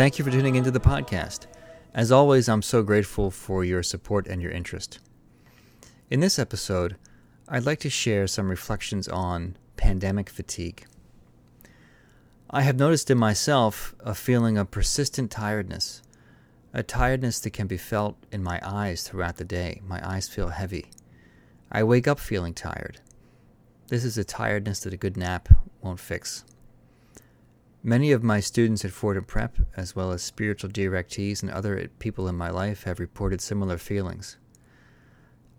Thank you for tuning into the podcast. As always, I'm so grateful for your support and your interest. In this episode, I'd like to share some reflections on pandemic fatigue. I have noticed in myself a feeling of persistent tiredness, a tiredness that can be felt in my eyes throughout the day. My eyes feel heavy. I wake up feeling tired. This is a tiredness that a good nap won't fix. Many of my students at Fordham Prep, as well as spiritual directees and other people in my life, have reported similar feelings.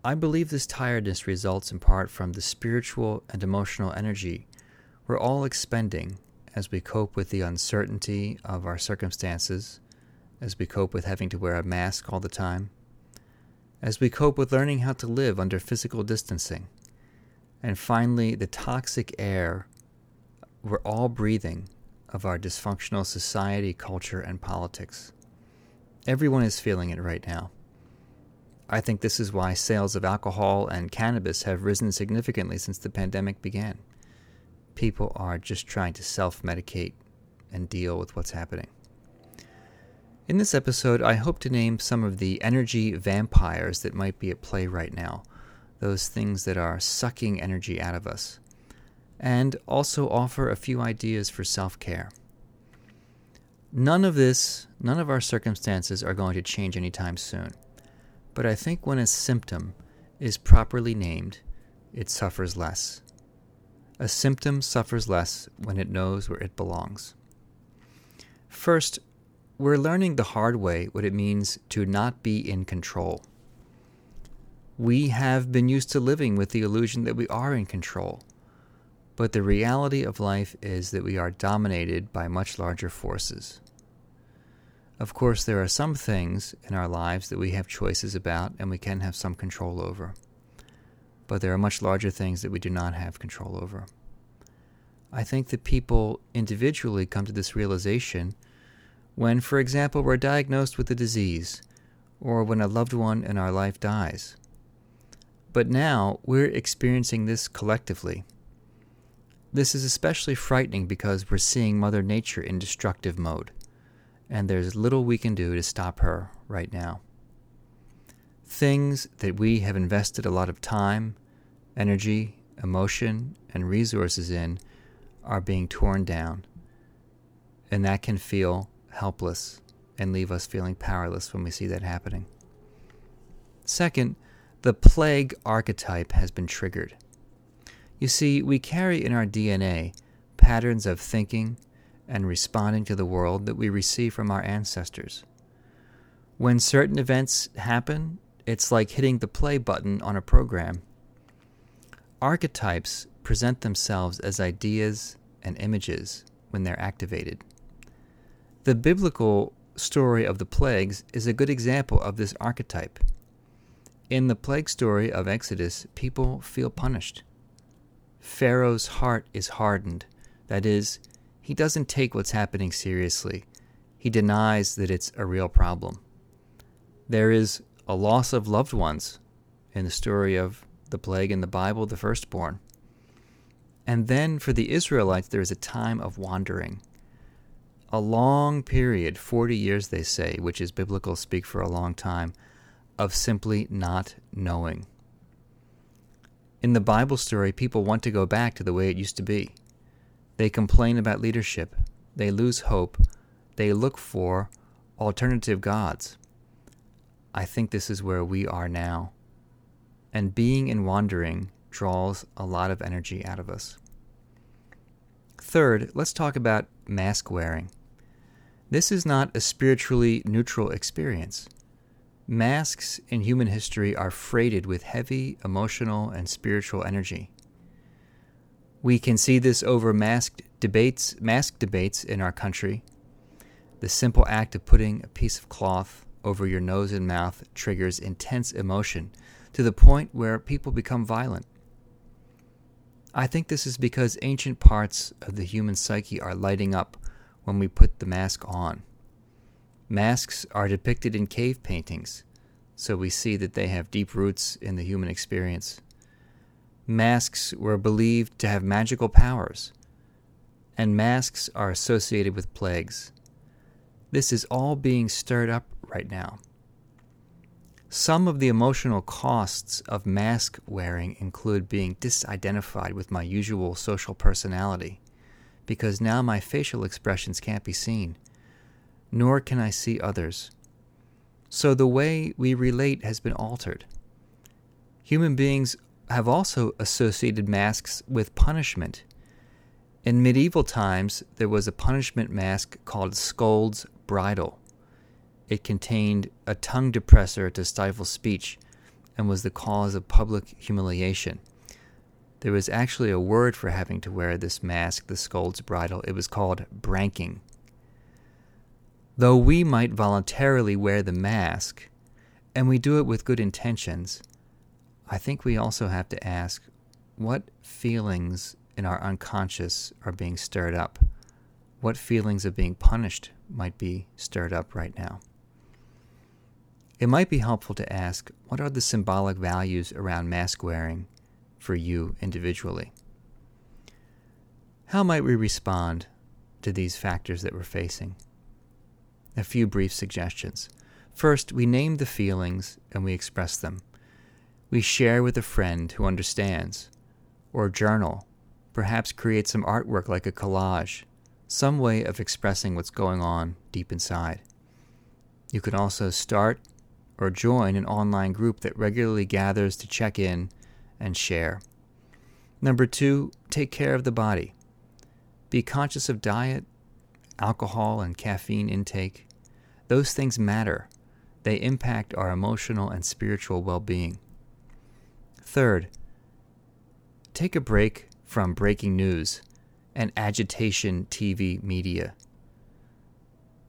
I believe this tiredness results in part from the spiritual and emotional energy we're all expending as we cope with the uncertainty of our circumstances, as we cope with having to wear a mask all the time, as we cope with learning how to live under physical distancing, and finally, the toxic air we're all breathing of our dysfunctional society, culture, and politics. Everyone is feeling it right now. I think this is why sales of alcohol and cannabis have risen significantly since the pandemic began. People are just trying to self medicate and deal with what's happening. In this episode, I hope to name some of the energy vampires that might be at play right now, those things that are sucking energy out of us and also offer a few ideas for self care. None of this, none of our circumstances are going to change anytime soon. But I think when a symptom is properly named, it suffers less. A symptom suffers less when it knows where it belongs. First, we're learning the hard way what it means to not be in control. We have been used to living with the illusion that we are in control. But the reality of life is that we are dominated by much larger forces. Of course, there are some things in our lives that we have choices about and we can have some control over. But there are much larger things that we do not have control over. I think that people individually come to this realization when, for example, we're diagnosed with a disease or when a loved one in our life dies. But now we're experiencing this collectively. This is especially frightening because we're seeing Mother Nature in destructive mode, and there's little we can do to stop her right now. Things that we have invested a lot of time, energy, emotion, and resources in are being torn down, and that can feel helpless and leave us feeling powerless when we see that happening. Second, the plague archetype has been triggered. You see, we carry in our DNA patterns of thinking and responding to the world that we receive from our ancestors. When certain events happen, it's like hitting the play button on a program. Archetypes present themselves as ideas and images when they're activated. The biblical story of the plagues is a good example of this archetype. In the plague story of Exodus, people feel punished. Pharaoh's heart is hardened. That is, he doesn't take what's happening seriously. He denies that it's a real problem. There is a loss of loved ones in the story of the plague in the Bible, the firstborn. And then for the Israelites, there is a time of wandering. A long period, 40 years they say, which is biblical speak for a long time, of simply not knowing. In the Bible story, people want to go back to the way it used to be. They complain about leadership. They lose hope. They look for alternative gods. I think this is where we are now. And being and wandering draws a lot of energy out of us. Third, let's talk about mask wearing. This is not a spiritually neutral experience. Masks in human history are freighted with heavy emotional and spiritual energy. We can see this over masked debates, mask debates in our country. The simple act of putting a piece of cloth over your nose and mouth triggers intense emotion to the point where people become violent. I think this is because ancient parts of the human psyche are lighting up when we put the mask on. Masks are depicted in cave paintings, so we see that they have deep roots in the human experience. Masks were believed to have magical powers, and masks are associated with plagues. this is all being stirred up right now. Some of the emotional costs of mask wearing include being disidentified with my usual social personality, because now my facial expressions can't be seen, nor can I see others. So the way we relate has been altered. Human beings have also associated masks with punishment. In medieval times, there was a punishment mask called Scold's Bridle. It contained a tongue depressor to stifle speech and was the cause of public humiliation. There was actually a word for having to wear this mask, the Scold's Bridle. It was called branking. Though we might voluntarily wear the mask, and we do it with good intentions, I think we also have to ask what feelings in our unconscious are being stirred up? What feelings of being punished might be stirred up right now? It might be helpful to ask what are the symbolic values around mask wearing for you individually? How might we respond to these factors that we're facing? A few brief suggestions. First, we name the feelings and we express them. We share with a friend who understands, or journal, perhaps create some artwork like a collage, some way of expressing what's going on deep inside. You can also start or join an online group that regularly gathers to check in and share. Number two, take care of the body. Be conscious of diet, alcohol, and caffeine intake. Those things matter. They impact our emotional and spiritual well being. Third, take a break from breaking news and agitation TV media.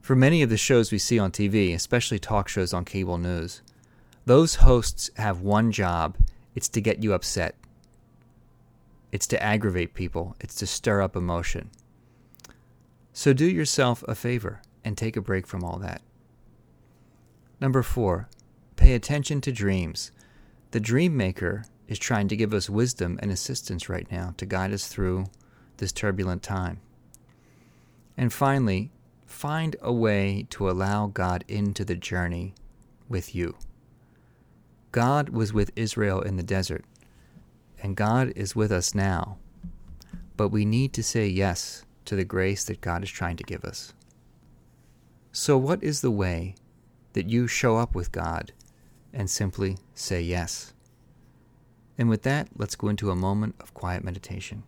For many of the shows we see on TV, especially talk shows on cable news, those hosts have one job it's to get you upset. It's to aggravate people, it's to stir up emotion. So do yourself a favor and take a break from all that. Number four, pay attention to dreams. The dream maker is trying to give us wisdom and assistance right now to guide us through this turbulent time. And finally, find a way to allow God into the journey with you. God was with Israel in the desert, and God is with us now. But we need to say yes to the grace that God is trying to give us. So, what is the way that you show up with God and simply say yes? And with that, let's go into a moment of quiet meditation.